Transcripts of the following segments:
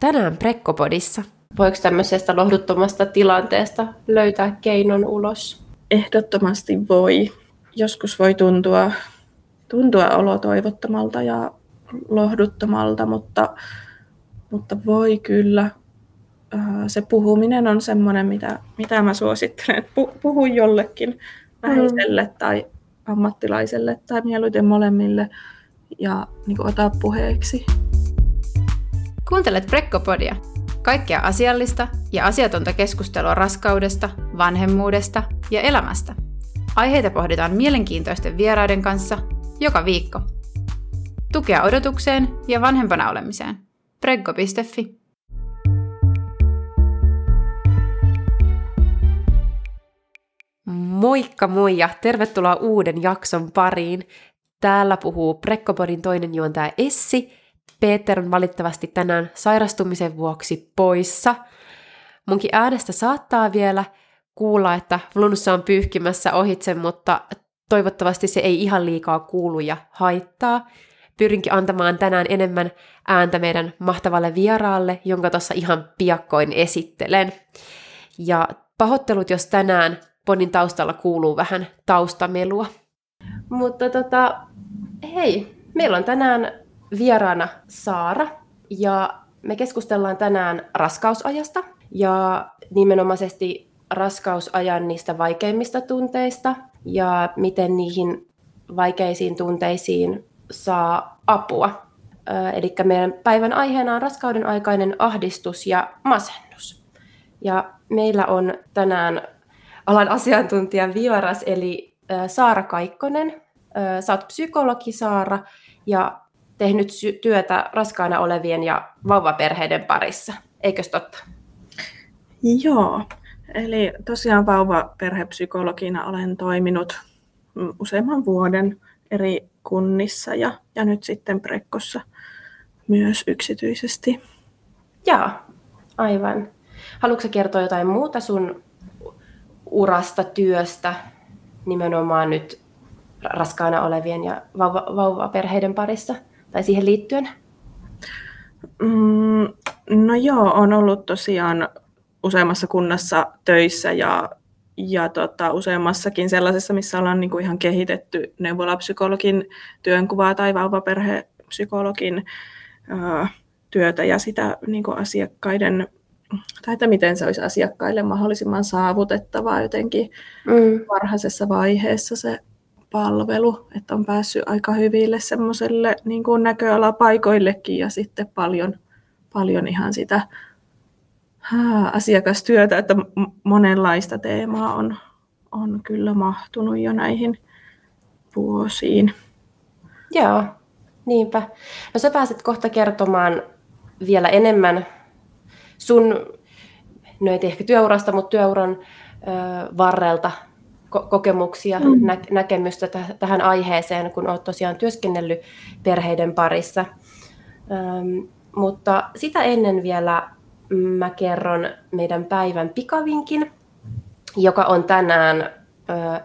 tänään Prekkopodissa. Voiko tämmöisestä lohduttomasta tilanteesta löytää keinon ulos? Ehdottomasti voi. Joskus voi tuntua, tuntua olo toivottomalta ja lohduttomalta, mutta, mutta voi kyllä. Se puhuminen on semmoinen, mitä, mitä mä suosittelen. Puhu jollekin läheiselle mm. tai ammattilaiselle tai mieluiten molemmille ja niin ota puheeksi. Kuuntelet Prekkopodia. Kaikkea asiallista ja asiatonta keskustelua raskaudesta, vanhemmuudesta ja elämästä. Aiheita pohditaan mielenkiintoisten vieraiden kanssa joka viikko. Tukea odotukseen ja vanhempana olemiseen. Preggo.fi Moikka moi ja tervetuloa uuden jakson pariin. Täällä puhuu Prekkopodin toinen juontaja Essi. Peter on valitettavasti tänään sairastumisen vuoksi poissa. Munkin äänestä saattaa vielä kuulla, että flunssa on pyyhkimässä ohitse, mutta toivottavasti se ei ihan liikaa kuulu ja haittaa. Pyrinkin antamaan tänään enemmän ääntä meidän mahtavalle vieraalle, jonka tuossa ihan piakkoin esittelen. Ja pahoittelut, jos tänään ponin taustalla kuuluu vähän taustamelua. Mutta tota, hei, meillä on tänään vieraana Saara ja me keskustellaan tänään raskausajasta ja nimenomaisesti raskausajan niistä vaikeimmista tunteista ja miten niihin vaikeisiin tunteisiin saa apua. Eli meidän päivän aiheena on raskauden aikainen ahdistus ja masennus. Ja meillä on tänään alan asiantuntijan vieras, eli Saara Kaikkonen. Sä oot psykologi Saara ja tehnyt työtä raskaana olevien ja vauvaperheiden parissa. Eikös totta? Joo, eli tosiaan vauvaperhepsykologina olen toiminut useamman vuoden eri kunnissa ja, ja nyt sitten Prekkossa myös yksityisesti. Joo, aivan. Haluatko kertoa jotain muuta sun urasta, työstä, nimenomaan nyt raskaana olevien ja vauva, vauvaperheiden parissa tai siihen liittyen? Mm, no joo, on ollut tosiaan useammassa kunnassa töissä ja, ja tota, useammassakin sellaisessa, missä ollaan niin kuin ihan kehitetty neuvolapsykologin työnkuvaa tai vauvaperhepsykologin ää, työtä ja sitä niin kuin asiakkaiden tai että miten se olisi asiakkaille mahdollisimman saavutettavaa jotenkin mm. varhaisessa vaiheessa se palvelu, että on päässyt aika hyville semmoiselle niin kuin näköalapaikoillekin ja sitten paljon, paljon ihan sitä haa, asiakastyötä, että monenlaista teemaa on, on kyllä mahtunut jo näihin vuosiin. Joo, niinpä. No sä pääset kohta kertomaan vielä enemmän sun, no ei ehkä työurasta, mutta työuran ö, varrelta kokemuksia, mm. nä- näkemystä t- tähän aiheeseen, kun olet tosiaan työskennellyt perheiden parissa. Öm, mutta sitä ennen vielä mä kerron meidän päivän pikavinkin, joka on tänään ö,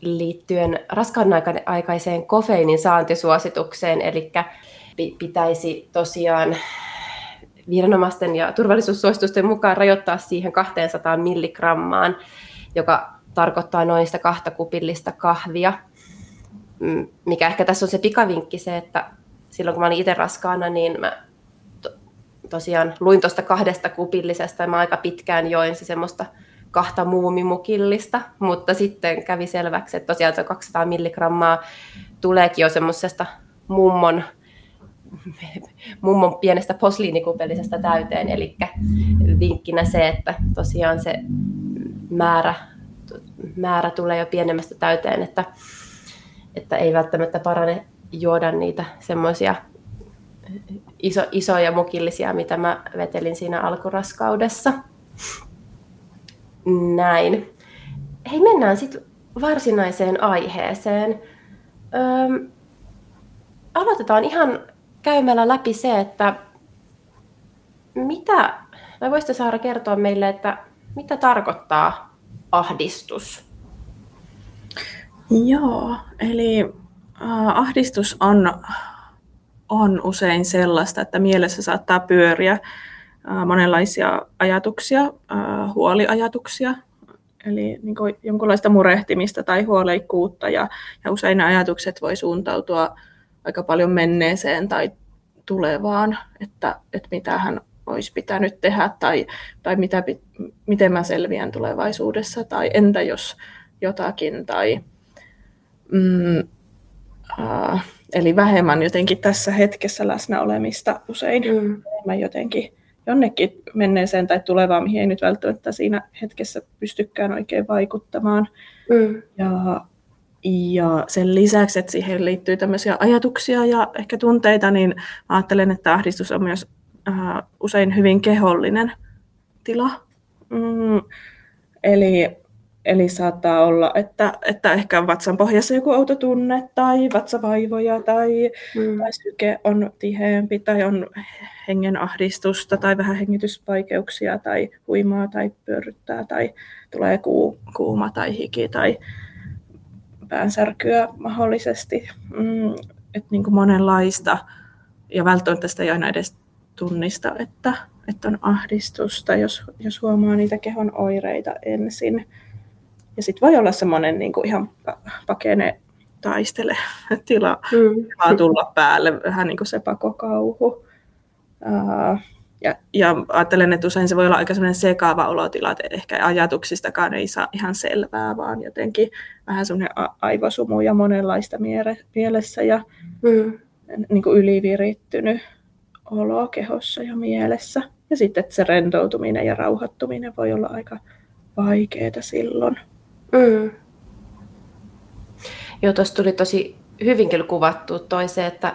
liittyen raskaan aikaiseen kofeiinin saantisuositukseen, eli pitäisi tosiaan viranomaisten ja turvallisuussuositusten mukaan rajoittaa siihen 200 milligrammaan, joka tarkoittaa noin sitä kahta kupillista kahvia. Mm, mikä ehkä tässä on se pikavinkki se, että silloin kun mä olin itse raskaana, niin mä to, tosiaan luin tuosta kahdesta kupillisesta ja mä aika pitkään join se semmoista kahta muumimukillista, mutta sitten kävi selväksi, että tosiaan se 200 milligrammaa tuleekin jo semmoisesta mummon mummon pienestä posliinikupellisesta täyteen, eli vinkkinä se, että tosiaan se määrä, määrä tulee jo pienemmästä täyteen, että, että ei välttämättä parane juoda niitä semmoisia iso, isoja mukillisia, mitä mä vetelin siinä alkuraskaudessa. Näin. Hei, mennään sitten varsinaiseen aiheeseen. Öm, aloitetaan ihan käymällä läpi se, että mitä, vai voisitte Saara kertoa meille, että mitä tarkoittaa ahdistus? Joo, eli äh, ahdistus on, on usein sellaista, että mielessä saattaa pyöriä monenlaisia ajatuksia, huoliajatuksia, eli niin kuin jonkunlaista murehtimista tai huoleikkuutta, ja, ja usein ajatukset voi suuntautua aika paljon menneeseen tai tulevaan, että, että mitä hän olisi pitänyt tehdä tai, tai mitä, miten mä selviän tulevaisuudessa tai entä jos jotakin tai mm, äh, eli vähemmän jotenkin tässä hetkessä läsnä olemista usein mm. enemmän jotenkin jonnekin menneeseen tai tulevaan, mihin ei nyt välttämättä siinä hetkessä pystykään oikein vaikuttamaan. Mm. Ja, ja sen lisäksi, että siihen liittyy tämmöisiä ajatuksia ja ehkä tunteita, niin ajattelen, että ahdistus on myös äh, usein hyvin kehollinen tila. Mm, eli, eli saattaa olla, että, että ehkä vatsan pohjassa joku outo tunne tai vatsavaivoja tai, mm. tai syke on tiheämpi tai on hengen ahdistusta tai vähän hengitysvaikeuksia tai huimaa tai pyörryttää tai tulee kuu, kuuma tai hiki tai päänsärkyä mahdollisesti. Mm, että niin kuin monenlaista ja välttämättä sitä ei aina edes tunnista, että, että on ahdistusta, jos, jos huomaa niitä kehon oireita ensin. Ja sitten voi olla semmoinen niin kuin ihan pakene taistele tila mm. tulla päälle, vähän niin kuin se pakokauhu. Uh, ja, ja ajattelen, että usein se voi olla aika semmoinen sekaava olotila, että ehkä ajatuksistakaan ei saa ihan selvää, vaan jotenkin vähän semmoinen aivosumu ja monenlaista mielessä ja mm. niin kuin ylivirittynyt olo kehossa ja mielessä. Ja sitten että se rentoutuminen ja rauhoittuminen voi olla aika vaikeaa silloin. Mm. Joo, tuossa tuli tosi hyvin kuvattu toi se, että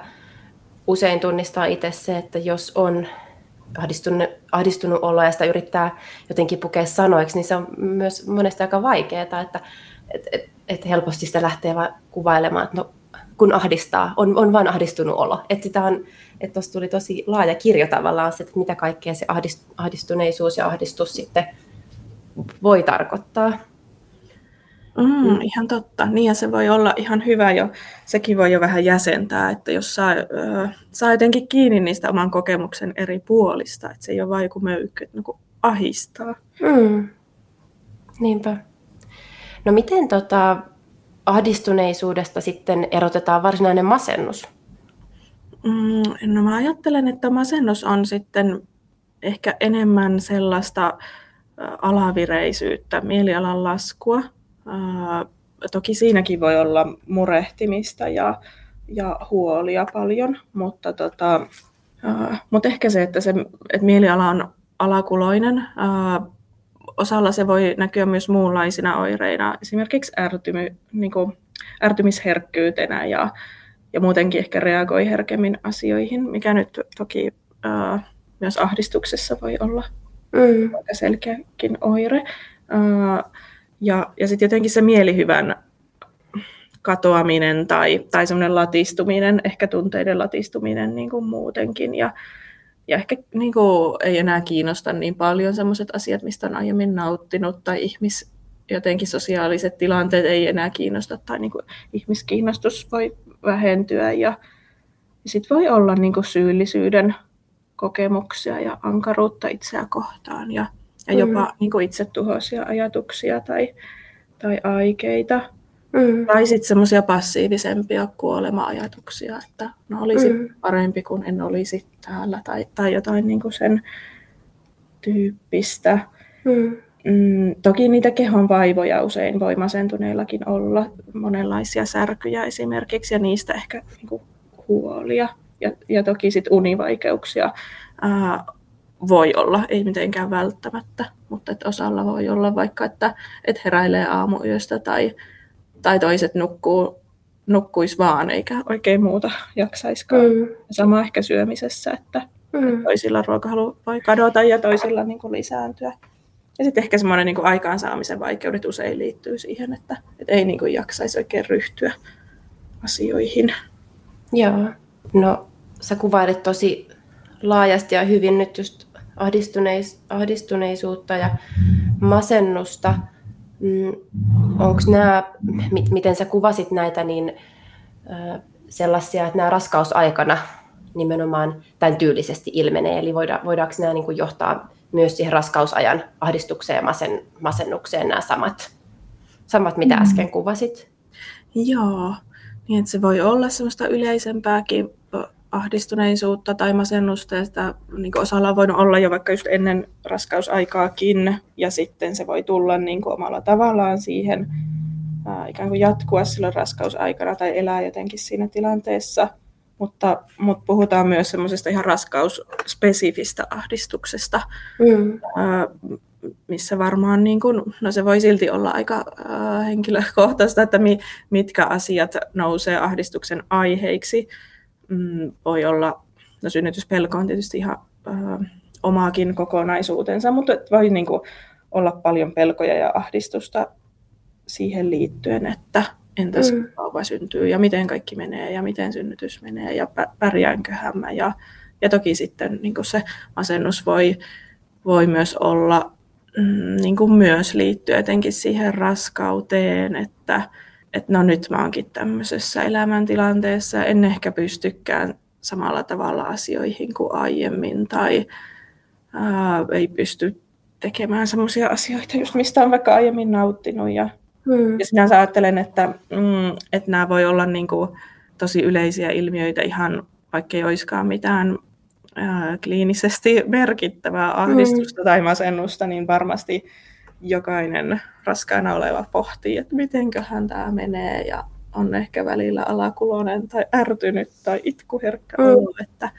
usein tunnistaa itse se, että jos on ahdistunut, ahdistunut olo ja sitä yrittää jotenkin pukea sanoiksi, niin se on myös monesti aika vaikeaa, että et, et, et helposti sitä lähtee vaan kuvailemaan, että no kun ahdistaa, on, on vain ahdistunut olo. Että sitä on, että tuossa tuli tosi laaja kirjo tavallaan se, että mitä kaikkea se ahdistuneisuus ja ahdistus sitten voi tarkoittaa. Mm, mm. Ihan totta. Niin ja se voi olla ihan hyvä jo, sekin voi jo vähän jäsentää, että jos saa, äh, saa jotenkin kiinni niistä oman kokemuksen eri puolista, että se ei ole vain joku möykky, että niin ahistaa. Mm. Niinpä. No miten tota, ahdistuneisuudesta sitten erotetaan varsinainen masennus? Mm, no mä ajattelen, että masennus on sitten ehkä enemmän sellaista alavireisyyttä, mielialan laskua. Toki siinäkin voi olla murehtimista ja, ja huolia paljon, mutta, tota, mutta ehkä se, että, se, että mieliala on alakuloinen, osalla se voi näkyä myös muunlaisina oireina, esimerkiksi ärtymy, niin kuin, ärtymisherkkyytenä ja, ja muutenkin ehkä reagoi herkemmin asioihin, mikä nyt toki ää, myös ahdistuksessa voi olla mm. aika selkeäkin oire. Ää, ja ja sitten jotenkin se mielihyvän katoaminen tai, tai semmoinen latistuminen, ehkä tunteiden latistuminen niin kuin muutenkin. Ja, ja ehkä niin kuin, ei enää kiinnosta niin paljon sellaiset asiat, mistä on aiemmin nauttinut, tai ihmis, jotenkin sosiaaliset tilanteet ei enää kiinnosta, tai niin kuin, ihmiskiinnostus voi vähentyä, ja, ja sitten voi olla niin kuin, syyllisyyden kokemuksia ja ankaruutta itseä kohtaan, ja, ja jopa mm. niin kuin, itsetuhoisia ajatuksia tai, tai aikeita. Mm. Tai sitten semmoisia passiivisempia kuolema-ajatuksia, että no olisi mm. parempi, kun en olisi täällä, tai, tai jotain niin kuin sen tyyppistä. Mm. Mm, toki niitä kehon vaivoja usein voi masentuneillakin olla, monenlaisia särkyjä esimerkiksi, ja niistä ehkä niin kuin huolia. Ja, ja toki sitten univaikeuksia ää, voi olla, ei mitenkään välttämättä, mutta että osalla voi olla vaikka, että, että heräilee aamuyöstä tai tai toiset nukkuu, nukkuisi vaan eikä oikein muuta jaksaiskaan. Mm. Sama ehkä syömisessä, että mm. toisilla ruokahalu voi kadota ja toisilla niin kuin lisääntyä. Ja sitten ehkä semmoinen niin aikaansaamisen vaikeudet usein liittyy siihen, että, että ei niin kuin jaksaisi oikein ryhtyä asioihin. Joo, no sä kuvailit tosi laajasti ja hyvin nyt just ahdistuneis, ahdistuneisuutta ja masennusta. Mm, onko nämä, miten sä kuvasit näitä, niin sellaisia, että nämä raskausaikana nimenomaan tämän tyylisesti ilmenee, eli voida, voidaanko nämä niin johtaa myös siihen raskausajan ahdistukseen ja masen, masennukseen nämä samat, samat mitä mm. äsken kuvasit? Joo, niin että se voi olla semmoista yleisempääkin ahdistuneisuutta tai masennusta, ja sitä niin osalla on voinut olla jo vaikka just ennen raskausaikaakin, ja sitten se voi tulla niin kuin omalla tavallaan siihen ää, ikään kuin jatkua silloin raskausaikana tai elää jotenkin siinä tilanteessa. Mutta, mutta puhutaan myös semmoisesta ihan raskausspesifistä ahdistuksesta, mm. ää, missä varmaan niin kuin, no se voi silti olla aika ää, henkilökohtaista, että mi, mitkä asiat nousee ahdistuksen aiheiksi mm, voi olla, no synnytyspelko on tietysti ihan äh, omaakin kokonaisuutensa, mutta voi niin kuin, olla paljon pelkoja ja ahdistusta siihen liittyen, että entäs mm. vauva syntyy ja miten kaikki menee ja miten synnytys menee ja pärjäänköhän mä. Ja, ja toki sitten niin kuin se masennus voi, voi myös olla, mm, niin kuin myös liittyä jotenkin siihen raskauteen, että, että no nyt mä oonkin tämmöisessä elämäntilanteessa, en ehkä pystykään samalla tavalla asioihin kuin aiemmin tai ää, ei pysty tekemään semmoisia asioita, just mistä on vaikka aiemmin nauttinut. Ja, hmm. ja sinänsä ajattelen, että, mm, että nämä voi olla niin kuin tosi yleisiä ilmiöitä ihan vaikka ei olisikaan mitään ää, kliinisesti merkittävää ahdistusta hmm. tai masennusta, niin varmasti jokainen raskaana oleva pohtii, että mitenköhän tämä menee ja on ehkä välillä alakulonen tai ärtynyt tai itkuherkkä mm. olo, että,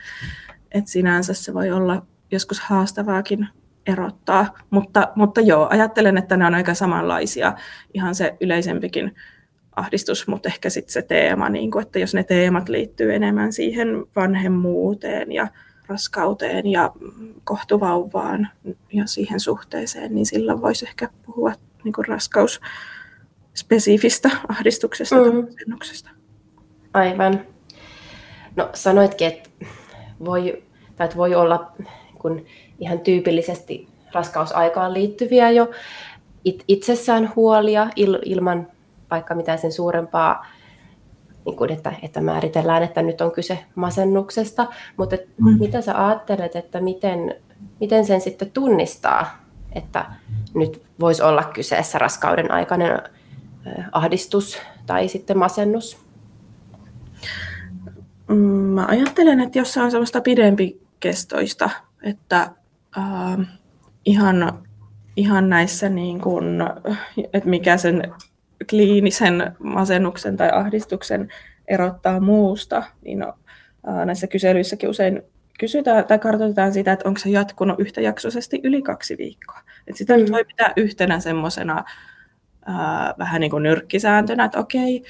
että sinänsä se voi olla joskus haastavaakin erottaa, mutta, mutta joo, ajattelen, että ne on aika samanlaisia, ihan se yleisempikin ahdistus, mutta ehkä sitten se teema, niin kuin, että jos ne teemat liittyy enemmän siihen vanhemmuuteen ja raskauteen ja kohtuvauvaan ja siihen suhteeseen, niin silloin voisi ehkä puhua niin kuin raskausspesifistä ahdistuksesta mm. tai masennuksesta. Aivan. No sanoitkin, että voi, tai että voi olla kun ihan tyypillisesti raskausaikaan liittyviä jo it, itsessään huolia il, ilman vaikka mitään sen suurempaa niin kuin, että, että määritellään, että nyt on kyse masennuksesta, mutta mm. mitä sä ajattelet, että miten, miten sen sitten tunnistaa, että nyt voisi olla kyseessä raskauden aikainen ahdistus tai sitten masennus? Mm, mä ajattelen, että jos se on semmoista pidempikestoista, että äh, ihan, ihan näissä, niin kun, että mikä sen kliinisen masennuksen tai ahdistuksen erottaa muusta, niin no, näissä kyselyissäkin usein kysytään tai kartoitetaan sitä, että onko se jatkunut yhtäjaksoisesti yli kaksi viikkoa. Et sitä mm. voi pitää yhtenä semmoisena vähän niin kuin nyrkkisääntönä, että okei,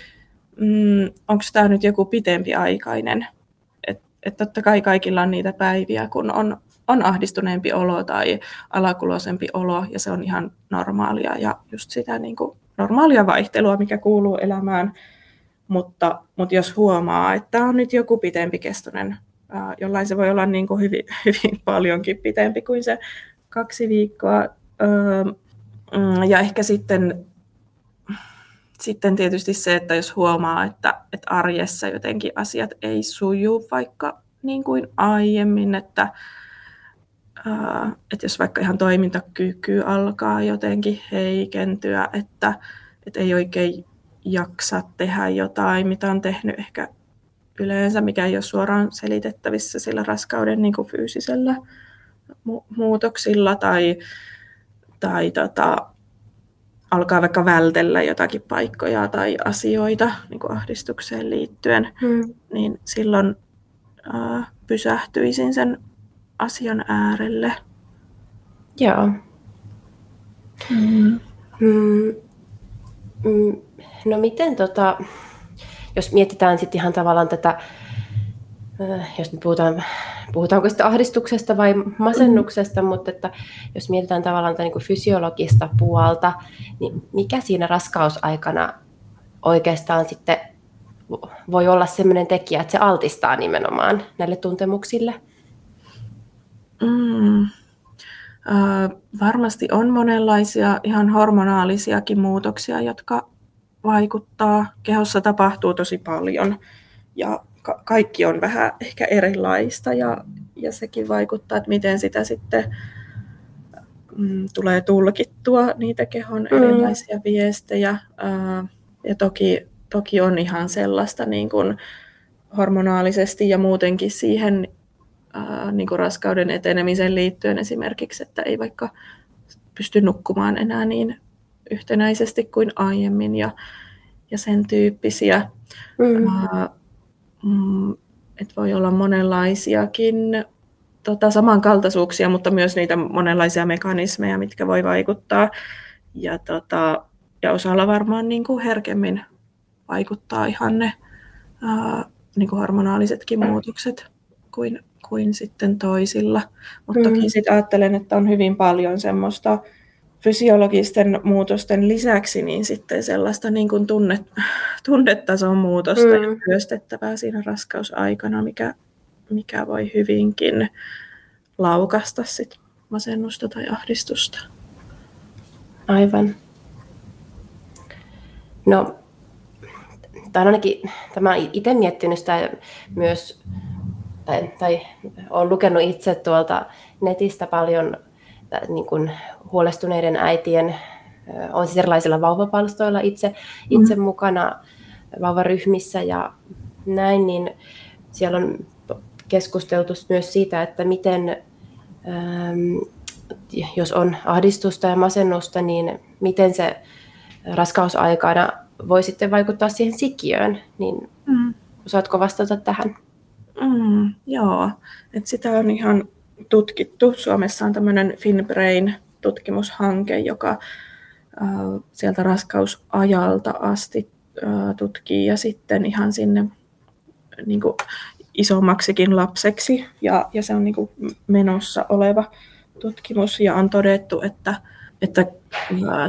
mm, onko tämä nyt joku pitempi aikainen. Että et totta kai kaikilla on niitä päiviä, kun on, on ahdistuneempi olo tai alakuloisempi olo, ja se on ihan normaalia ja just sitä niin kuin normaalia vaihtelua, mikä kuuluu elämään, mutta, mutta jos huomaa, että on nyt joku pitempikestoinen, jollain se voi olla niin kuin hyvin, hyvin paljonkin pitempi kuin se kaksi viikkoa, mm, ja ehkä sitten, sitten tietysti se, että jos huomaa, että, että arjessa jotenkin asiat ei suju vaikka niin kuin aiemmin, että, että jos vaikka ihan toimintakyky alkaa jotenkin heikentyä, että, että ei oikein jaksa tehdä jotain, mitä on tehnyt ehkä yleensä, mikä ei ole suoraan selitettävissä sillä raskauden niin kuin fyysisellä mu- muutoksilla tai, tai tota, alkaa vaikka vältellä jotakin paikkoja tai asioita niin kuin ahdistukseen liittyen, hmm. niin silloin äh, pysähtyisin sen asian äärelle. Joo. Mm. Mm. Mm. No miten tota, jos mietitään sitten ihan tavallaan tätä, jos nyt puhutaan, puhutaanko sitten ahdistuksesta vai masennuksesta, mm. mutta että jos mietitään tavallaan tätä niin kuin fysiologista puolta, niin mikä siinä raskausaikana oikeastaan sitten voi olla sellainen tekijä, että se altistaa nimenomaan näille tuntemuksille? Mm. Äh, varmasti on monenlaisia ihan hormonaalisiakin muutoksia, jotka vaikuttaa. Kehossa tapahtuu tosi paljon ja ka- kaikki on vähän ehkä erilaista ja, ja sekin vaikuttaa, että miten sitä sitten mm, tulee tulkittua niitä kehon mm. erilaisia viestejä. Ää, ja toki, toki on ihan sellaista niin kuin hormonaalisesti ja muutenkin siihen ää, niin kuin raskauden etenemiseen liittyen esimerkiksi, että ei vaikka pysty nukkumaan enää niin yhtenäisesti kuin aiemmin ja, ja sen tyyppisiä. Mm. Ää, mm, että voi olla monenlaisiakin tota, samankaltaisuuksia, mutta myös niitä monenlaisia mekanismeja, mitkä voi vaikuttaa. Ja, tota, ja osalla varmaan niin kuin herkemmin vaikuttaa ihan ne ää, niin kuin hormonaalisetkin muutokset kuin, kuin sitten toisilla. Mutta mm. toki sitten ajattelen, että on hyvin paljon semmoista fysiologisten muutosten lisäksi niin sitten sellaista niin kuin tunne, tunnetason muutosta mm. ja työstettävää siinä raskausaikana, mikä, mikä voi hyvinkin laukasta sit masennusta tai ahdistusta. Aivan. No, tai ainakin tämä itse miettinyt sitä myös, tai, tai olen lukenut itse tuolta netistä paljon niin kuin huolestuneiden äitien, on siis erilaisilla vauvapalstoilla itse, itse mm. mukana vauvaryhmissä ja näin, niin siellä on keskusteltu myös siitä, että miten, jos on ahdistusta ja masennusta, niin miten se raskausaikana voi sitten vaikuttaa siihen sikiöön, niin mm. osaatko vastata tähän? Mm, joo, Et sitä on ihan tutkittu. Suomessa on tämmöinen FinBrain-tutkimushanke, joka äh, sieltä raskausajalta asti äh, tutkii ja sitten ihan sinne niin kuin isommaksikin lapseksi. Ja, ja se on niin kuin menossa oleva tutkimus ja on todettu, että, että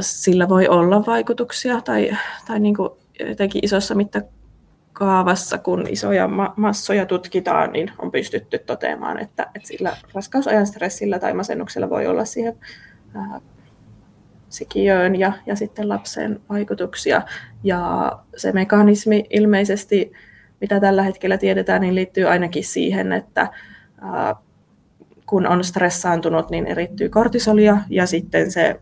sillä voi olla vaikutuksia tai, tai niin kuin jotenkin isossa mittakaavassa, kun isoja ma- massoja tutkitaan, niin on pystytty toteamaan, että, että sillä raskausajan stressillä tai masennuksella voi olla siihen ää, sikiöön ja, ja sitten lapseen vaikutuksia. Ja se mekanismi ilmeisesti, mitä tällä hetkellä tiedetään, niin liittyy ainakin siihen, että ää, kun on stressaantunut, niin erittyy kortisolia ja sitten se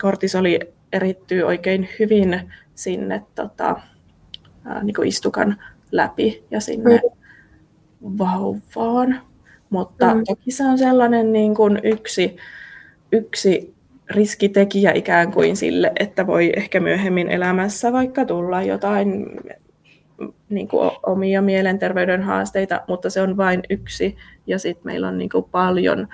kortisoli erittyy oikein hyvin sinne tota, ää, niin kuin istukan läpi ja sinne mm. vauvaan. Mutta mm. toki se on sellainen niin kuin yksi, yksi riskitekijä ikään kuin sille, että voi ehkä myöhemmin elämässä vaikka tulla jotain niin kuin omia mielenterveyden haasteita, mutta se on vain yksi. Ja sitten meillä on niin kuin paljon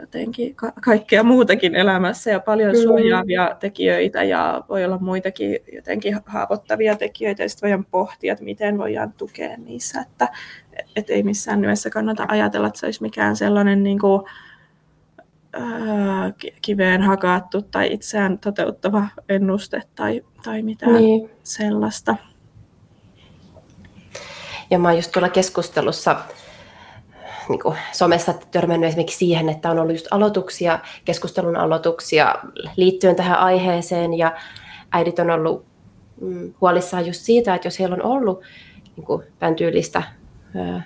jotenkin ka- kaikkea muutakin elämässä ja paljon mm. suojaavia tekijöitä ja voi olla muitakin jotenkin haavoittavia tekijöitä ja sitten voidaan pohtia, että miten voidaan tukea niissä, että et ei missään nimessä kannata ajatella, että se olisi mikään sellainen niin kuin, ää, kiveen hakattu tai itseään toteuttava ennuste tai, tai mitään niin. sellaista. Ja mä oon just tuolla keskustelussa niin kuin somessa törmännyt esimerkiksi siihen, että on ollut just aloituksia, keskustelun aloituksia liittyen tähän aiheeseen ja äidit on ollut mm, huolissaan just siitä, että jos heillä on ollut niin kuin tämän tyylistä ö,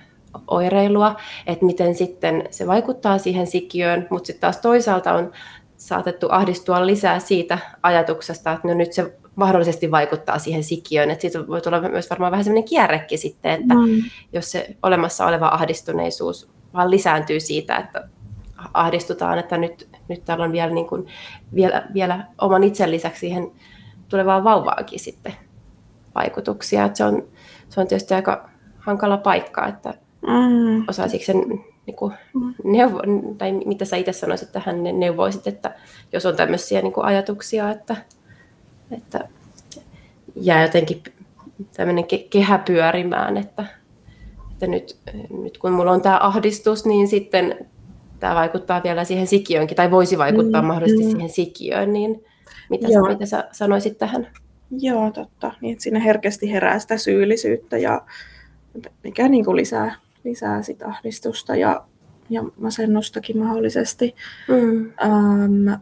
oireilua, että miten sitten se vaikuttaa siihen sikiöön, mutta sitten taas toisaalta on saatettu ahdistua lisää siitä ajatuksesta, että no nyt se mahdollisesti vaikuttaa siihen sikiöön. Että siitä voi tulla myös varmaan vähän sellainen kierrekin sitten, että mm. jos se olemassa oleva ahdistuneisuus vaan lisääntyy siitä, että ahdistutaan, että nyt, nyt täällä on vielä, niin kuin, vielä, vielä oman itsen lisäksi siihen tulevaan vauvaakin sitten vaikutuksia. Että se, on, se on tietysti aika hankala paikka, että mm. osaisiko sen niin kuin, neuvo, tai mitä sä itse sanoisit tähän, neuvoisit, että jos on tämmöisiä niin kuin ajatuksia, että että jää jotenkin tämmöinen kehä pyörimään, että, että nyt, nyt kun mulla on tämä ahdistus, niin sitten tämä vaikuttaa vielä siihen sikiöönkin, tai voisi vaikuttaa mm, mahdollisesti mm. siihen sikiöön, niin mitä, sä, mitä sä sanoisit tähän? Joo, totta. Niin, siinä herkästi herää sitä syyllisyyttä, ja mikä niin kuin lisää, lisää sitä ahdistusta ja, ja masennustakin mahdollisesti. Mm. Um,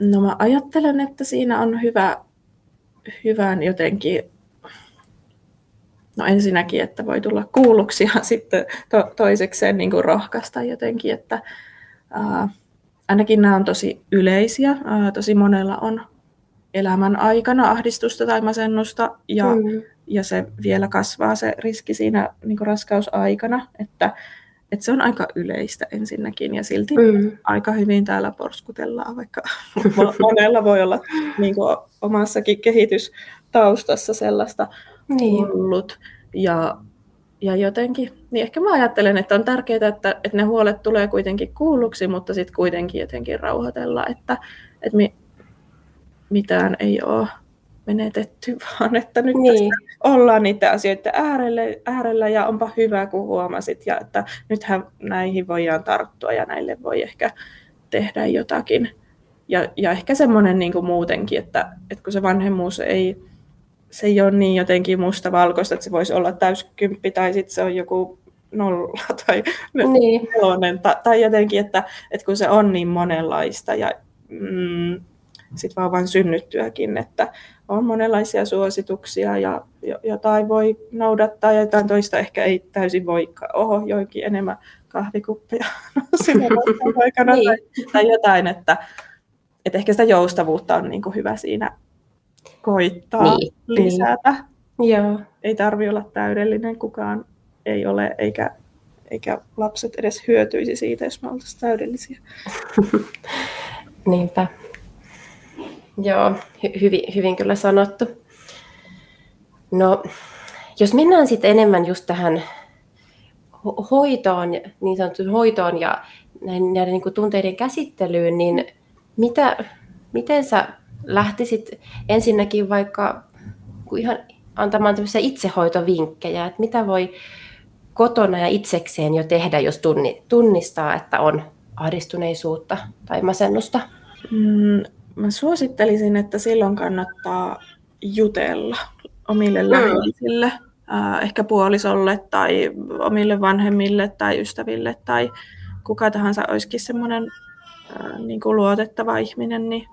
no mä ajattelen, että siinä on hyvä hyvän jotenkin, no ensinnäkin, että voi tulla kuulluksi ja sitten to, toisekseen niin kuin rohkaista jotenkin, että ää, ainakin nämä on tosi yleisiä. Ää, tosi monella on elämän aikana ahdistusta tai masennusta ja, mm. ja se vielä kasvaa se riski siinä niin kuin raskausaikana, että, että se on aika yleistä ensinnäkin ja silti mm. aika hyvin täällä porskutellaan, vaikka monella voi olla niin kuin omassakin kehitystaustassa sellaista niin. ollut. Ja, ja jotenkin, niin ehkä mä ajattelen, että on tärkeää, että, että ne huolet tulee kuitenkin kuulluksi, mutta sitten kuitenkin jotenkin rauhoitella, että, että mi, mitään ei ole menetetty, vaan että nyt niin. ollaan niiden asioiden äärellä, äärellä ja onpa hyvä, kun huomasit, ja että nythän näihin voidaan tarttua ja näille voi ehkä tehdä jotakin. Ja, ja ehkä semmoinen niin kuin muutenkin, että, että kun se vanhemmuus ei, se ei ole niin jotenkin mustavalkoista, että se voisi olla täyskymppi tai sitten se on joku nolla tai niin. nelonen, tai, tai jotenkin, että, että kun se on niin monenlaista ja mm, sitten vauvan synnyttyäkin, että on monenlaisia suosituksia ja jotain voi noudattaa ja jotain toista ehkä ei täysin voi. Oho, joikin enemmän kahvikuppeja sinne aikana niin. tai, tai jotain, että, että ehkä sitä joustavuutta on niin kuin hyvä siinä koittaa niin, lisätä. Niin. Joo. Ei tarvi olla täydellinen, kukaan ei ole, eikä, eikä lapset edes hyötyisi siitä, jos me oltaisiin täydellisiä. Niinpä. Joo, hy- hyvin, hyvin kyllä sanottu. No, jos mennään sitten enemmän just tähän hoitoon, niin sanottuun hoitoon ja näiden, näiden niin tunteiden käsittelyyn, niin mitä, miten sä lähtisit ensinnäkin vaikka ihan antamaan tämmöisiä itsehoitovinkkejä, että mitä voi kotona ja itsekseen jo tehdä, jos tunnistaa, että on ahdistuneisuutta tai masennusta? Mm, mä suosittelisin, että silloin kannattaa jutella omille mm. läheisille, äh, ehkä puolisolle tai omille vanhemmille tai ystäville tai kuka tahansa olisikin semmoinen äh, niin kuin luotettava ihminen, niin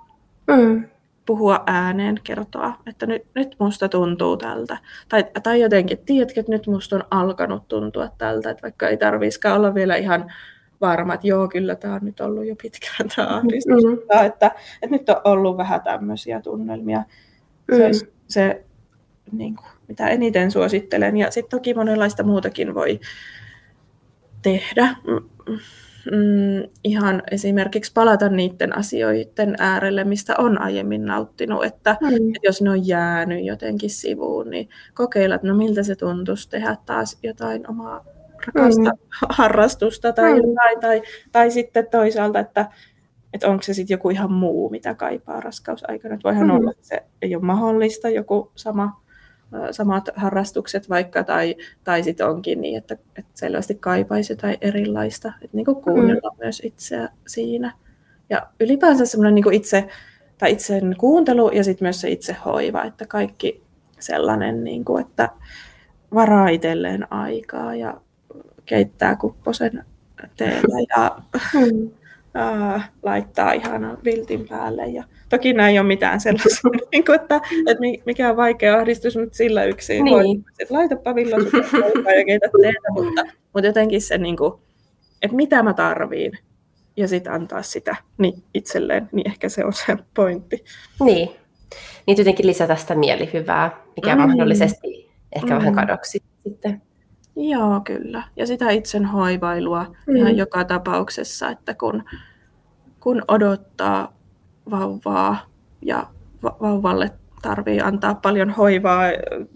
mm. Puhua ääneen, kertoa, että nyt, nyt musta tuntuu tältä. Tai, tai jotenkin, tiedätkö, että nyt musta on alkanut tuntua tältä, että vaikka ei tarvitsisikaan olla vielä ihan varma, että joo, kyllä tämä on nyt ollut jo pitkään tämä ahdistus, mm-hmm. että, että nyt on ollut vähän tämmöisiä tunnelmia. Se, se niin kuin, mitä eniten suosittelen. Ja sitten toki monenlaista muutakin voi tehdä. Mm, ihan esimerkiksi palata niiden asioiden äärelle, mistä on aiemmin nauttinut, että, mm. että jos ne on jäänyt jotenkin sivuun, niin kokeilla, että no miltä se tuntuisi tehdä taas jotain omaa rakasta mm. harrastusta tai mm. jotain, tai, tai sitten toisaalta, että, että onko se sitten joku ihan muu, mitä kaipaa raskausaikana. Että voihan mm. olla, että se ei ole mahdollista, joku sama, samat harrastukset vaikka, tai, tai sitten onkin niin, että, että selvästi kaipaisi jotain erilaista, että niin kuin kuunnella mm. myös itseä siinä. Ja ylipäänsä semmoinen niin itse, tai itsen kuuntelu ja sitten myös se itse hoiva, että kaikki sellainen, niin kuin, että varaa itselleen aikaa ja keittää kupposen teellä ja mm. äh, laittaa ihan viltin päälle. Ja toki näin ei ole mitään sellaista, niin kuin, että, että mikä on vaikea ahdistus nyt sillä yksin. Niin. Voi, että laitapa villasukasta ja keitä teetä, mutta, mutta jotenkin se, niin kuin, että mitä mä tarviin ja sitten antaa sitä niin itselleen, niin ehkä se on se pointti. Niin, niin jotenkin lisätä sitä mielihyvää, mikä mm. mahdollisesti ehkä mm. vähän kadoksi sitten. Joo, kyllä. Ja sitä itsen hoivailua mm. ihan joka tapauksessa, että kun, kun odottaa vauvaa ja vauvalle tarvii antaa paljon hoivaa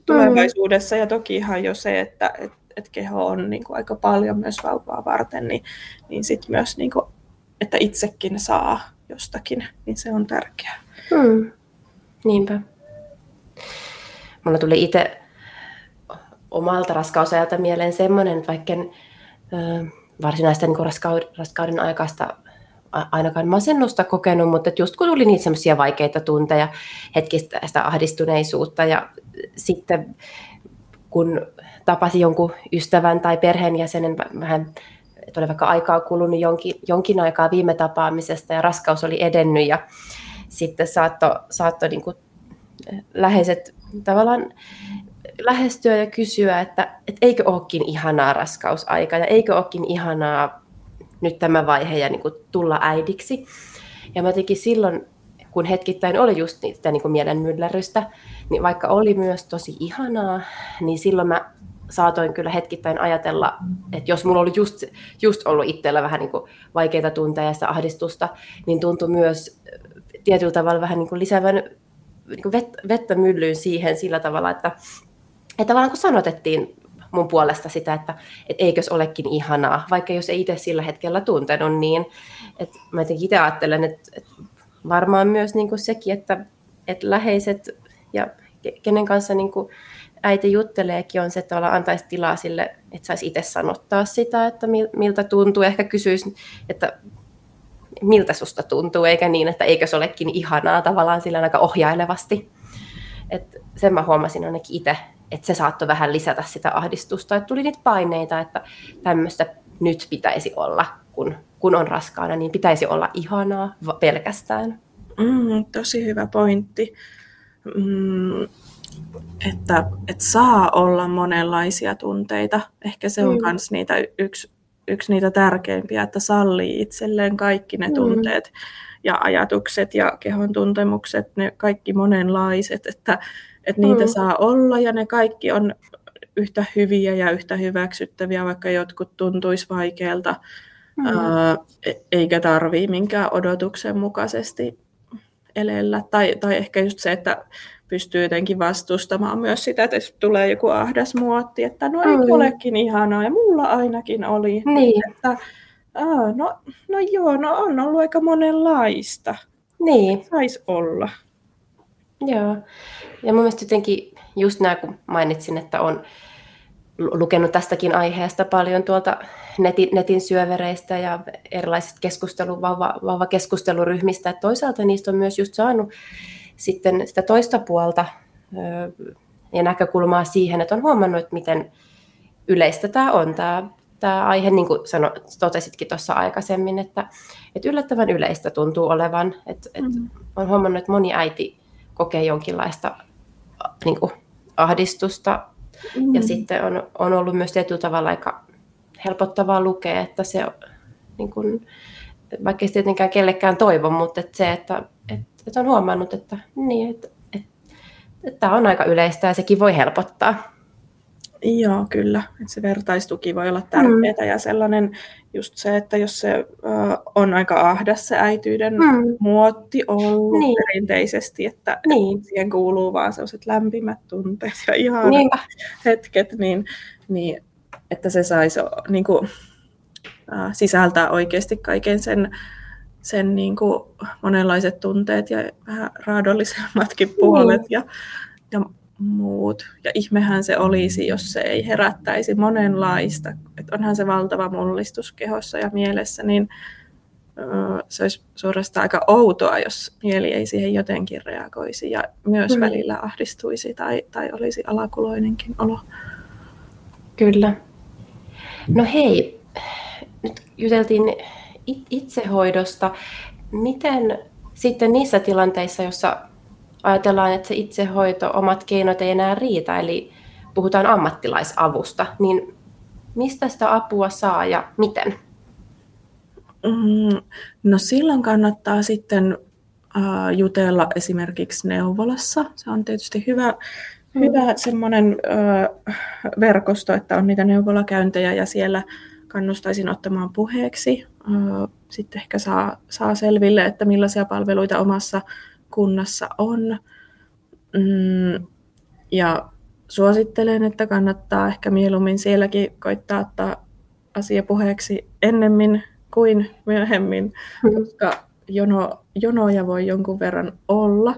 tulevaisuudessa, ja toki ihan jo se, että et, et keho on niin kuin aika paljon myös vauvaa varten, niin, niin sitten myös, niin kuin, että itsekin saa jostakin, niin se on tärkeää. Mm. Niinpä. Mulla tuli itse omalta raskausajalta mieleen semmoinen, vaikka en ö, varsinaista niin raskauden, raskauden aikaista ainakaan masennusta kokenut, mutta että just kun tuli niitä semmoisia vaikeita tunteja, hetkistä sitä ahdistuneisuutta ja sitten kun tapasi jonkun ystävän tai perheenjäsenen vähän, että oli vaikka aikaa kulunut jonkin, jonkin aikaa viime tapaamisesta ja raskaus oli edennyt ja sitten saatto, saatto niin läheiset tavallaan lähestyä ja kysyä, että, että eikö olekin ihanaa raskausaika ja eikö olekin ihanaa nyt tämä vaihe ja niin kuin tulla äidiksi. Ja mä jotenkin silloin, kun hetkittäin oli just niitä niin kuin mielenmyllerrystä, niin vaikka oli myös tosi ihanaa, niin silloin mä saatoin kyllä hetkittäin ajatella, että jos mulla oli just, just ollut itsellä vähän niin kuin vaikeita tunteja ja sitä ahdistusta, niin tuntui myös tietyllä tavalla vähän niin kuin lisäävän niin kuin vettä myllyyn siihen sillä tavalla, että, että tavallaan kun sanotettiin mun puolesta sitä, että, että eikös olekin ihanaa, vaikka jos ei itse sillä hetkellä tuntenut niin. Että mä itse ajattelen, että, että varmaan myös niin kuin sekin, että, että läheiset ja kenen kanssa niin kuin äiti jutteleekin, on se, että antaisi tilaa sille, että saisi itse sanottaa sitä, että miltä tuntuu. Ehkä kysyisi, että miltä susta tuntuu, eikä niin, että eikö se olekin ihanaa tavallaan sillä aika ohjailevasti. Et sen mä huomasin ainakin itse, että se saattoi vähän lisätä sitä ahdistusta, että tuli niitä paineita, että tämmöistä nyt pitäisi olla, kun, kun on raskaana, niin pitäisi olla ihanaa pelkästään. Mm, tosi hyvä pointti. Mm, että, että saa olla monenlaisia tunteita. Ehkä se on myös mm. niitä yksi, yksi niitä tärkeimpiä, että sallii itselleen kaikki ne mm. tunteet ja ajatukset ja kehon tuntemukset, ne kaikki monenlaiset, että, että niitä mm. saa olla ja ne kaikki on yhtä hyviä ja yhtä hyväksyttäviä, vaikka jotkut tuntuisi vaikealta, mm. ää, e, eikä tarvii minkään odotuksen mukaisesti elellä. Tai, tai ehkä just se, että pystyy jotenkin vastustamaan myös sitä, että jos tulee joku ahdas muotti, että no ei mm. olekin ihanaa, ja mulla ainakin oli. Niin. Että, aa, no, no joo, no on ollut aika monenlaista. Niin. Saisi olla. Joo. Ja mun mielestä jotenkin just nämä, kun mainitsin, että on lukenut tästäkin aiheesta paljon tuolta netin, netin syövereistä ja erilaisista keskustelu, vauva, vauva keskusteluryhmistä, että toisaalta niistä on myös just saanut sitten sitä toista puolta ja näkökulmaa siihen, että on huomannut, että miten yleistä tämä on, tämä, tämä aihe, niin kuin sano, totesitkin tuossa aikaisemmin, että, että yllättävän yleistä tuntuu olevan. Että, että mm. On huomannut, että moni äiti kokee jonkinlaista niin kuin, ahdistusta mm. ja sitten on, on ollut myös tietyllä tavalla aika helpottavaa lukea, että se niin kuin, vaikka ei tietenkään kellekään toivo, mutta että se, että, että että on huomannut, että, niin, että, että, että tämä on aika yleistä ja sekin voi helpottaa. Joo, kyllä. Että se vertaistuki voi olla tärkeää mm. ja sellainen just se, että jos se uh, on aika ahdas se äityyden mm. muotti ollut niin. perinteisesti, että, niin. siihen kuuluu vaan sellaiset lämpimät tunteet ja ihanat Niinpä. hetket, niin, niin että se saisi niin kuin, uh, sisältää oikeasti kaiken sen sen niin kuin monenlaiset tunteet ja vähän raadollisemmatkin niin. puolet ja, ja muut. Ja ihmehän se olisi, jos se ei herättäisi monenlaista. Et onhan se valtava mullistus kehossa ja mielessä, niin se olisi suorastaan aika outoa, jos mieli ei siihen jotenkin reagoisi ja myös mm. välillä ahdistuisi tai, tai olisi alakuloinenkin olo. Kyllä. No hei, nyt juteltiin itsehoidosta. Miten sitten niissä tilanteissa, jossa ajatellaan, että se itsehoito, omat keinot ei enää riitä, eli puhutaan ammattilaisavusta, niin mistä sitä apua saa ja miten? Mm, no silloin kannattaa sitten uh, jutella esimerkiksi neuvolassa. Se on tietysti hyvä, mm. hyvä semmoinen uh, verkosto, että on niitä neuvolakäyntejä ja siellä kannustaisin ottamaan puheeksi. Sitten ehkä saa, saa selville, että millaisia palveluita omassa kunnassa on. Mm, ja suosittelen, että kannattaa ehkä mieluummin sielläkin koittaa ottaa asia puheeksi ennemmin kuin myöhemmin, mm. koska jono, jonoja voi jonkun verran olla.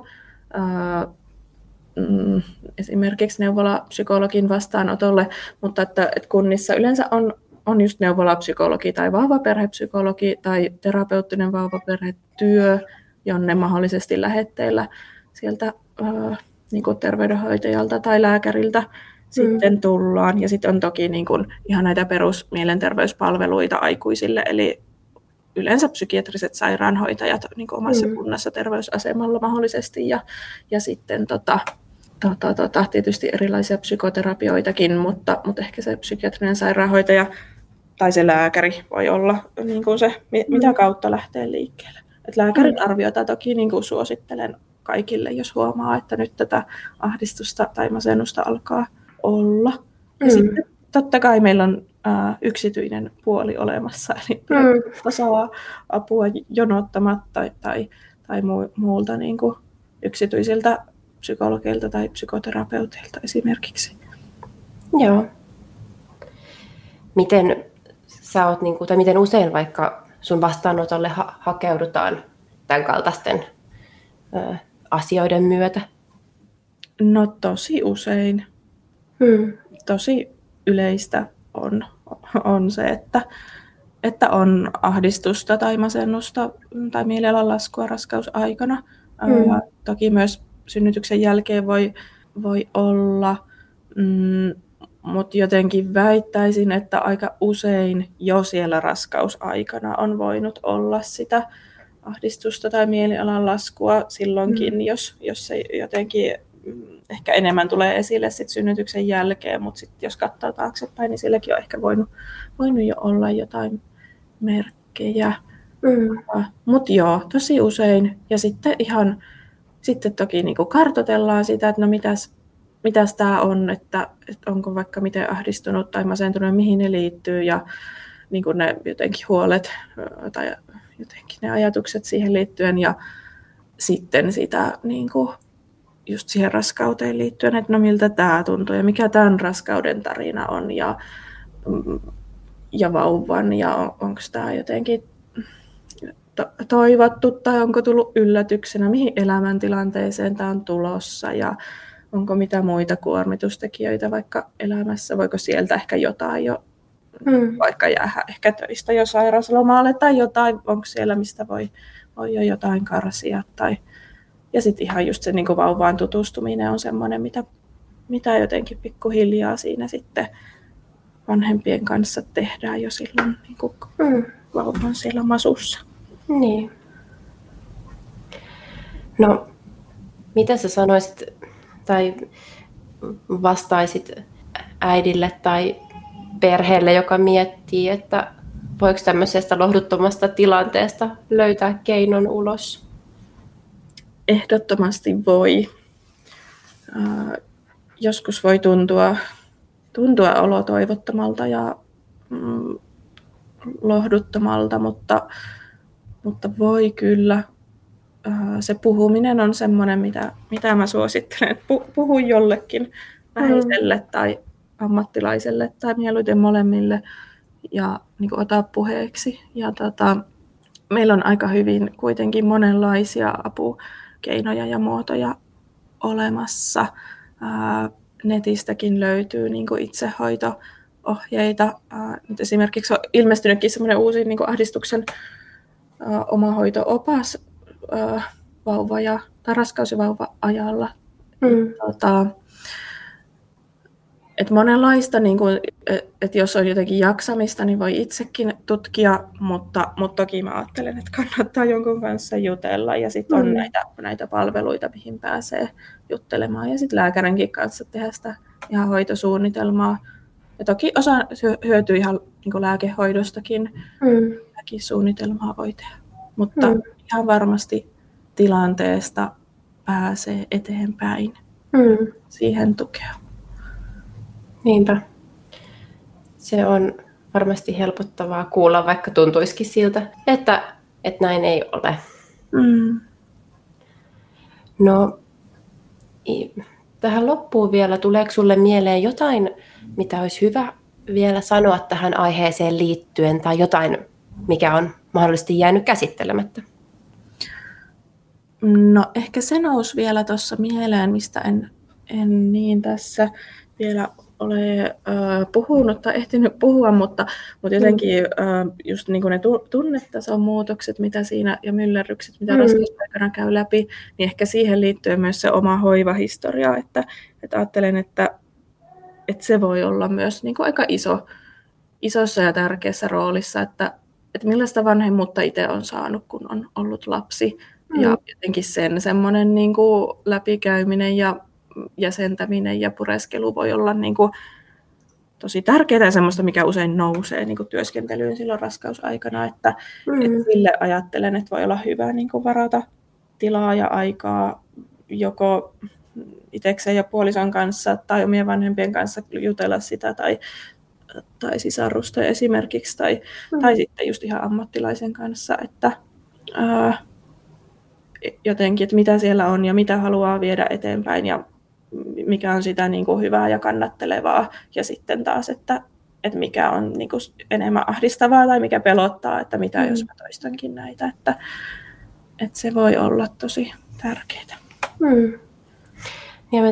Mm, esimerkiksi neuvolapsykologin vastaanotolle, mutta että, että kunnissa yleensä on on just neuvolapsykologi tai vauvaperhepsykologi tai terapeuttinen vauvaperhetyö, jonne mahdollisesti lähetteillä sieltä niin kuin terveydenhoitajalta tai lääkäriltä mm. sitten tullaan. Ja sitten on toki niin kuin ihan näitä perusmielenterveyspalveluita aikuisille, eli yleensä psykiatriset sairaanhoitajat niin kuin omassa mm. kunnassa terveysasemalla mahdollisesti ja, ja sitten tota, tota, tota, tietysti erilaisia psykoterapioitakin, mutta, mutta ehkä se psykiatrinen sairaanhoitaja tai se lääkäri voi olla niin kuin se, mitä mm. kautta lähtee liikkeelle. Et lääkärin mm. arviota toki niin kuin suosittelen kaikille, jos huomaa, että nyt tätä ahdistusta tai masennusta alkaa olla. Ja mm. sitten totta kai meillä on ää, yksityinen puoli olemassa, eli mm. saa apua jonottamatta tai, tai, tai muulta niin kuin yksityisiltä psykologilta tai psykoterapeuteilta esimerkiksi. Joo. Miten sä oot, niin kuin, tai miten usein vaikka sun vastaanotolle ha- hakeudutaan tämän kaltaisten ö, asioiden myötä? No tosi usein. Hmm. Tosi yleistä on, on se, että, että on ahdistusta tai masennusta tai mielialan laskua raskausaikana. Hmm. toki myös synnytyksen jälkeen voi, voi olla, mm, mutta jotenkin väittäisin, että aika usein jo siellä raskausaikana on voinut olla sitä ahdistusta tai mielialan laskua silloinkin, mm. jos, jos se jotenkin mm, ehkä enemmän tulee esille sit synnytyksen jälkeen, mutta sit jos katsoo taaksepäin, niin silläkin on ehkä voinut, voinut jo olla jotain merkkejä. Mm. Mutta joo, tosi usein. Ja sitten ihan sitten toki niin kuin kartoitellaan sitä, että no mitäs, mitäs tämä on, että, että onko vaikka miten ahdistunut tai masentunut, mihin ne liittyy ja niin kuin ne jotenkin huolet tai jotenkin ne ajatukset siihen liittyen ja sitten sitä niin kuin just siihen raskauteen liittyen, että no miltä tämä tuntuu ja mikä tämän raskauden tarina on ja, ja vauvan ja on, onko tämä jotenkin to- toivottu tai onko tullut yllätyksenä, mihin elämäntilanteeseen tämä on tulossa ja onko mitä muita kuormitustekijöitä vaikka elämässä, voiko sieltä ehkä jotain jo mm. vaikka jäädä ehkä töistä jo sairauslomalle tai jotain, onko siellä mistä voi, voi jo jotain karsia tai ja sitten ihan just se niin vauvaan tutustuminen on semmoinen, mitä, mitä jotenkin pikkuhiljaa siinä sitten vanhempien kanssa tehdään jo silloin niin kuin mm. vauvan siellä masussa. Niin. No, mitä sä sanoisit tai vastaisit äidille tai perheelle, joka miettii, että voiko tämmöisestä lohduttomasta tilanteesta löytää keinon ulos? Ehdottomasti voi. Joskus voi tuntua, tuntua olo toivottomalta ja mm, lohduttomalta, mutta mutta voi kyllä, äh, se puhuminen on semmoinen, mitä, mitä mä suosittelen. Puhu jollekin läheiselle mm. tai ammattilaiselle tai mieluiten molemmille ja niin kuin, ota puheeksi. Ja tota, meillä on aika hyvin kuitenkin monenlaisia apukeinoja ja muotoja olemassa. Ää, netistäkin löytyy niin kuin itsehoito-ohjeita. Ää, nyt esimerkiksi on ilmestynytkin semmoinen uusi niin kuin ahdistuksen omahoito-opas vauva- ja, tai raskaus- ja vauva-ajalla. Mm. Tota, et monenlaista, niin kuin, että jos on jotenkin jaksamista, niin voi itsekin tutkia, mutta, mutta toki mä ajattelen, että kannattaa jonkun kanssa jutella. Ja sitten on mm. näitä, näitä palveluita, mihin pääsee juttelemaan. Ja sitten lääkärinkin kanssa tehdä sitä ihan hoitosuunnitelmaa. Ja toki osa hyötyy ihan niin lääkehoidostakin. Mm suunnitelmaa voi tehdä. Mutta mm. Ihan varmasti tilanteesta pääsee eteenpäin mm. siihen tukea. Niinpä. Se on varmasti helpottavaa kuulla, vaikka tuntuisikin siltä, että, että näin ei ole. Mm. No, tähän loppuun vielä, tuleeko sinulle mieleen jotain, mitä olisi hyvä vielä sanoa tähän aiheeseen liittyen, tai jotain mikä on mahdollisesti jäänyt käsittelemättä? No ehkä se nousi vielä tuossa mieleen, mistä en, en niin tässä vielä ole äh, puhunut tai ehtinyt puhua, mutta, mutta jotenkin äh, just niin kuin ne tunnetason muutokset, mitä siinä ja myllerrykset, mitä mm. raskauspaikana käy läpi, niin ehkä siihen liittyy myös se oma hoivahistoria, että, että ajattelen, että, että se voi olla myös niin kuin aika iso, isossa ja tärkeässä roolissa, että, että millaista vanhemmuutta itse on saanut, kun on ollut lapsi. Mm. Ja jotenkin sen semmoinen niin kuin läpikäyminen ja jäsentäminen ja pureskelu voi olla niin kuin tosi tärkeää ja semmoista, mikä usein nousee niin kuin työskentelyyn silloin raskausaikana, että, mm. että sille ajattelen, että voi olla hyvä niin kuin varata tilaa ja aikaa joko itsekseen ja puolison kanssa tai omien vanhempien kanssa jutella sitä tai, tai sisarusta esimerkiksi tai, mm. tai sitten just ihan ammattilaisen kanssa, että ää, jotenkin, että mitä siellä on ja mitä haluaa viedä eteenpäin ja mikä on sitä niin kuin hyvää ja kannattelevaa ja sitten taas, että, että mikä on niin kuin enemmän ahdistavaa tai mikä pelottaa, että mitä mm. jos mä toistankin näitä, että, että se voi olla tosi tärkeää. Mm. Ja mä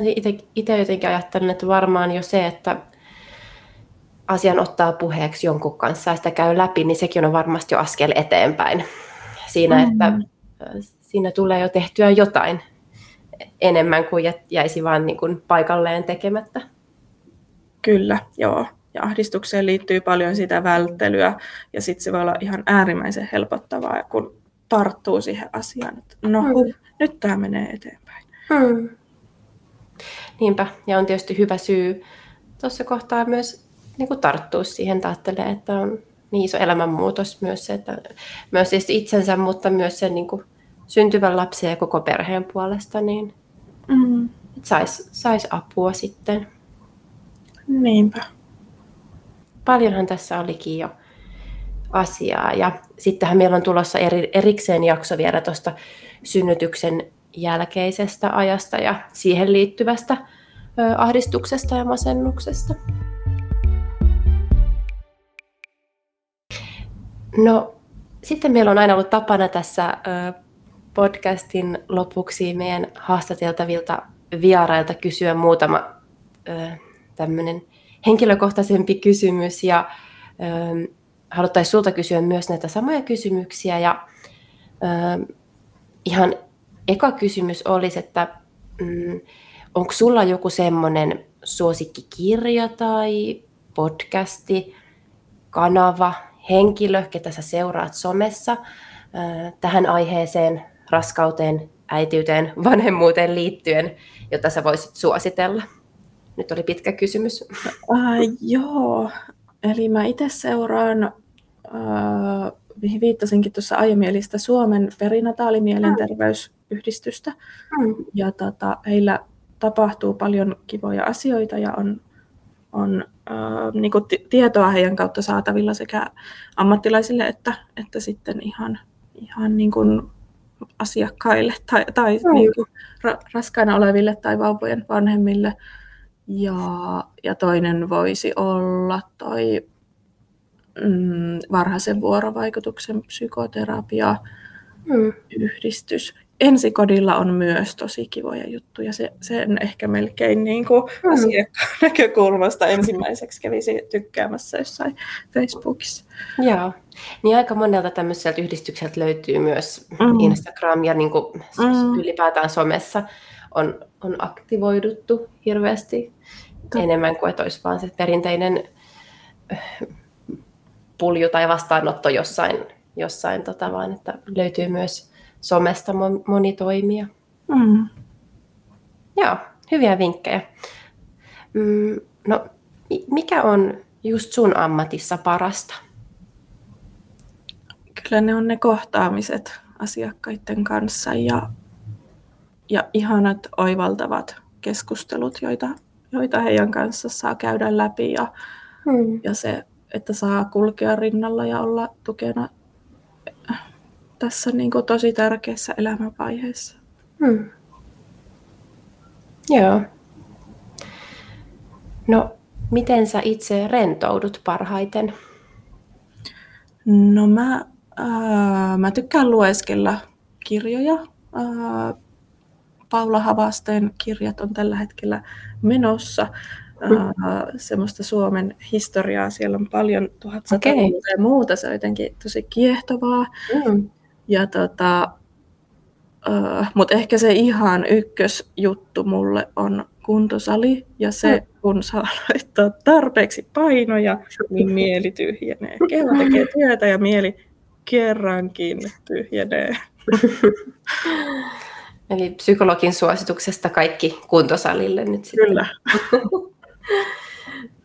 itse jotenkin ajattelen, että varmaan jo se, että asian ottaa puheeksi jonkun kanssa ja sitä käy läpi, niin sekin on varmasti jo askel eteenpäin siinä, mm. että siinä tulee jo tehtyä jotain enemmän kuin jäisi vaan niin kuin paikalleen tekemättä. Kyllä, joo. Ja ahdistukseen liittyy paljon sitä välttelyä ja sitten se voi olla ihan äärimmäisen helpottavaa, kun tarttuu siihen asiaan, että no mm. nyt tämä menee eteenpäin. Mm. Niinpä, ja on tietysti hyvä syy tuossa kohtaa myös niin kuin tarttua siihen, ajattelee, että on niin iso elämänmuutos myös se, että myös siis itsensä, mutta myös sen niin kuin syntyvän lapsen ja koko perheen puolesta, niin mm. saisi sais apua sitten. Niinpä. Paljonhan tässä olikin jo asiaa. Ja sittenhän meillä on tulossa eri, erikseen jakso vielä tuosta synnytyksen jälkeisestä ajasta ja siihen liittyvästä ö, ahdistuksesta ja masennuksesta. No, sitten meillä on aina ollut tapana tässä ö, podcastin lopuksi meidän haastateltavilta vierailta kysyä muutama tämmöinen henkilökohtaisempi kysymys ja haluttaisiin sulta kysyä myös näitä samoja kysymyksiä ja ihan eka kysymys olisi, että mm, onko sulla joku semmoinen suosikkikirja tai podcasti, kanava, henkilö, ketä sä seuraat somessa tähän aiheeseen raskauteen, äitiyteen, vanhemmuuteen liittyen, jota sä voisit suositella? Nyt oli pitkä kysymys. Uh, joo, eli mä itse seuraan, mihin viittasinkin tuossa aiemmin, eli sitä Suomen perinataalimielenterveysyhdistystä. Mm. Ja tota, heillä tapahtuu paljon kivoja asioita ja on, on uh, niin tietoa heidän kautta saatavilla sekä ammattilaisille että, että sitten ihan, ihan niin kuin asiakkaille tai, tai mm. niin kuin ra, raskaana oleville tai vauvojen vanhemmille. Ja, ja toinen voisi olla toi mm, varhaisen vuorovaikutuksen psykoterapia mm. yhdistys ensikodilla on myös tosi kivoja juttuja. Se, sen ehkä melkein niin kuin mm. asiakkaan näkökulmasta ensimmäiseksi kävisi tykkäämässä jossain Facebookissa. Joo. Niin aika monelta tämmöiseltä yhdistykseltä löytyy myös mm. Instagram ja niin kuin mm. ylipäätään somessa on, on aktivoiduttu hirveästi Totta. enemmän kuin että olisi vaan se perinteinen äh, pulju tai vastaanotto jossain, jossain tota, vaan että löytyy myös somesta moni toimija. Mm. Joo, hyviä vinkkejä. Mm, no, mikä on just sun ammatissa parasta? Kyllä ne on ne kohtaamiset asiakkaiden kanssa ja, ja ihanat oivaltavat keskustelut, joita, joita heidän kanssa saa käydä läpi ja, mm. ja se, että saa kulkea rinnalla ja olla tukena tässä niin kuin tosi tärkeässä elämänvaiheessa. Hmm. Joo. No, miten sä itse rentoudut parhaiten? No mä, ää, mä tykkään lueskella kirjoja. Ää, Paula Havasteen kirjat on tällä hetkellä menossa. Ää, semmoista Suomen historiaa. Siellä on paljon 1100 okay. ja muuta. Se on jotenkin tosi kiehtovaa. Mm. Ja tota, uh, Mutta ehkä se ihan ykkösjuttu mulle on kuntosali ja se, mm. kun saa laittaa tarpeeksi painoja, niin mieli tyhjenee. Keho tekee työtä ja mieli kerrankin tyhjenee. Eli psykologin suosituksesta kaikki kuntosalille nyt sitten. Kyllä.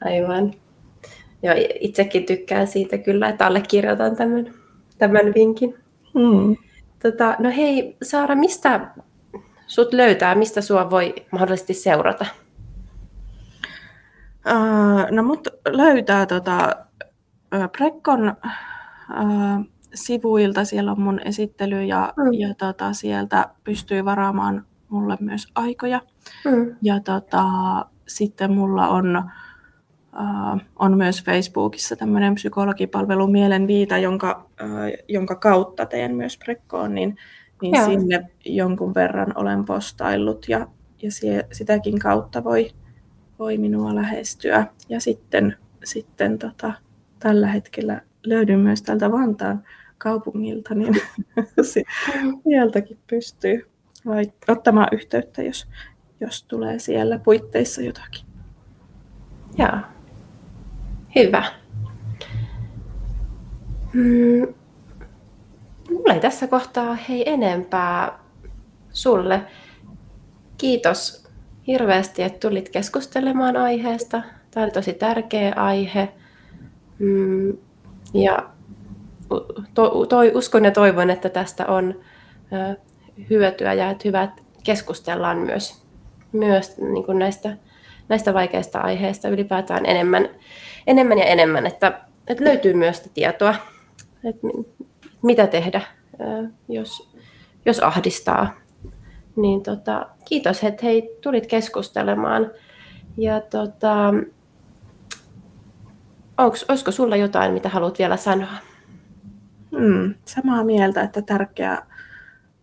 Aivan. Joo, itsekin tykkään siitä kyllä, että allekirjoitan tämän, tämän vinkin. Mm. Tota, no hei, Saara, mistä sut löytää, mistä sua voi mahdollisesti seurata? Uh, no mut löytää tota, Prekkon uh, sivuilta, siellä on mun esittely ja, mm. ja tota, sieltä pystyy varaamaan mulle myös aikoja. Mm. Ja tota, sitten mulla on, on myös Facebookissa tämmöinen psykologipalvelu Mielenviita, jonka, uh, jonka kautta teen myös Prekkoon, niin, niin sinne jonkun verran olen postaillut ja, ja sie, sitäkin kautta voi, voi minua lähestyä. Ja sitten, sitten tota, tällä hetkellä löydyn myös tältä Vantaan kaupungilta, niin sieltäkin pystyy vai ottamaan yhteyttä, jos, jos tulee siellä puitteissa jotakin. Joo. Hyvä. Mm. Mulla ei tässä kohtaa hei enempää sulle. Kiitos hirveästi, että tulit keskustelemaan aiheesta. Tämä oli tosi tärkeä aihe. Mm. Ja to, toi, uskon ja toivon, että tästä on hyötyä ja että hyvät keskustellaan myös, myös niin kuin näistä, näistä vaikeista aiheista ylipäätään enemmän, enemmän ja enemmän, että, että löytyy myös sitä tietoa, että mitä tehdä, jos, jos ahdistaa. Niin tota, kiitos, että hei, tulit keskustelemaan. Ja tota, onks, olisiko sulla jotain, mitä haluat vielä sanoa? Hmm, samaa mieltä, että tärkeä,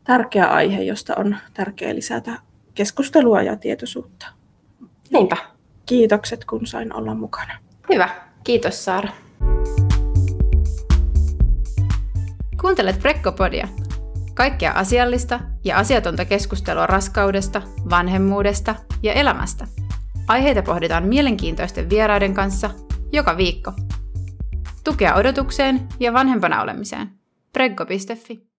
tärkeä aihe, josta on tärkeää lisätä keskustelua ja tietoisuutta. Niinpä. Kiitokset, kun sain olla mukana. Hyvä. Kiitos, Saara. Kuuntelet Prekkopodia. Kaikkea asiallista ja asiatonta keskustelua raskaudesta, vanhemmuudesta ja elämästä. Aiheita pohditaan mielenkiintoisten vieraiden kanssa joka viikko. Tukea odotukseen ja vanhempana olemiseen. Preggo.fi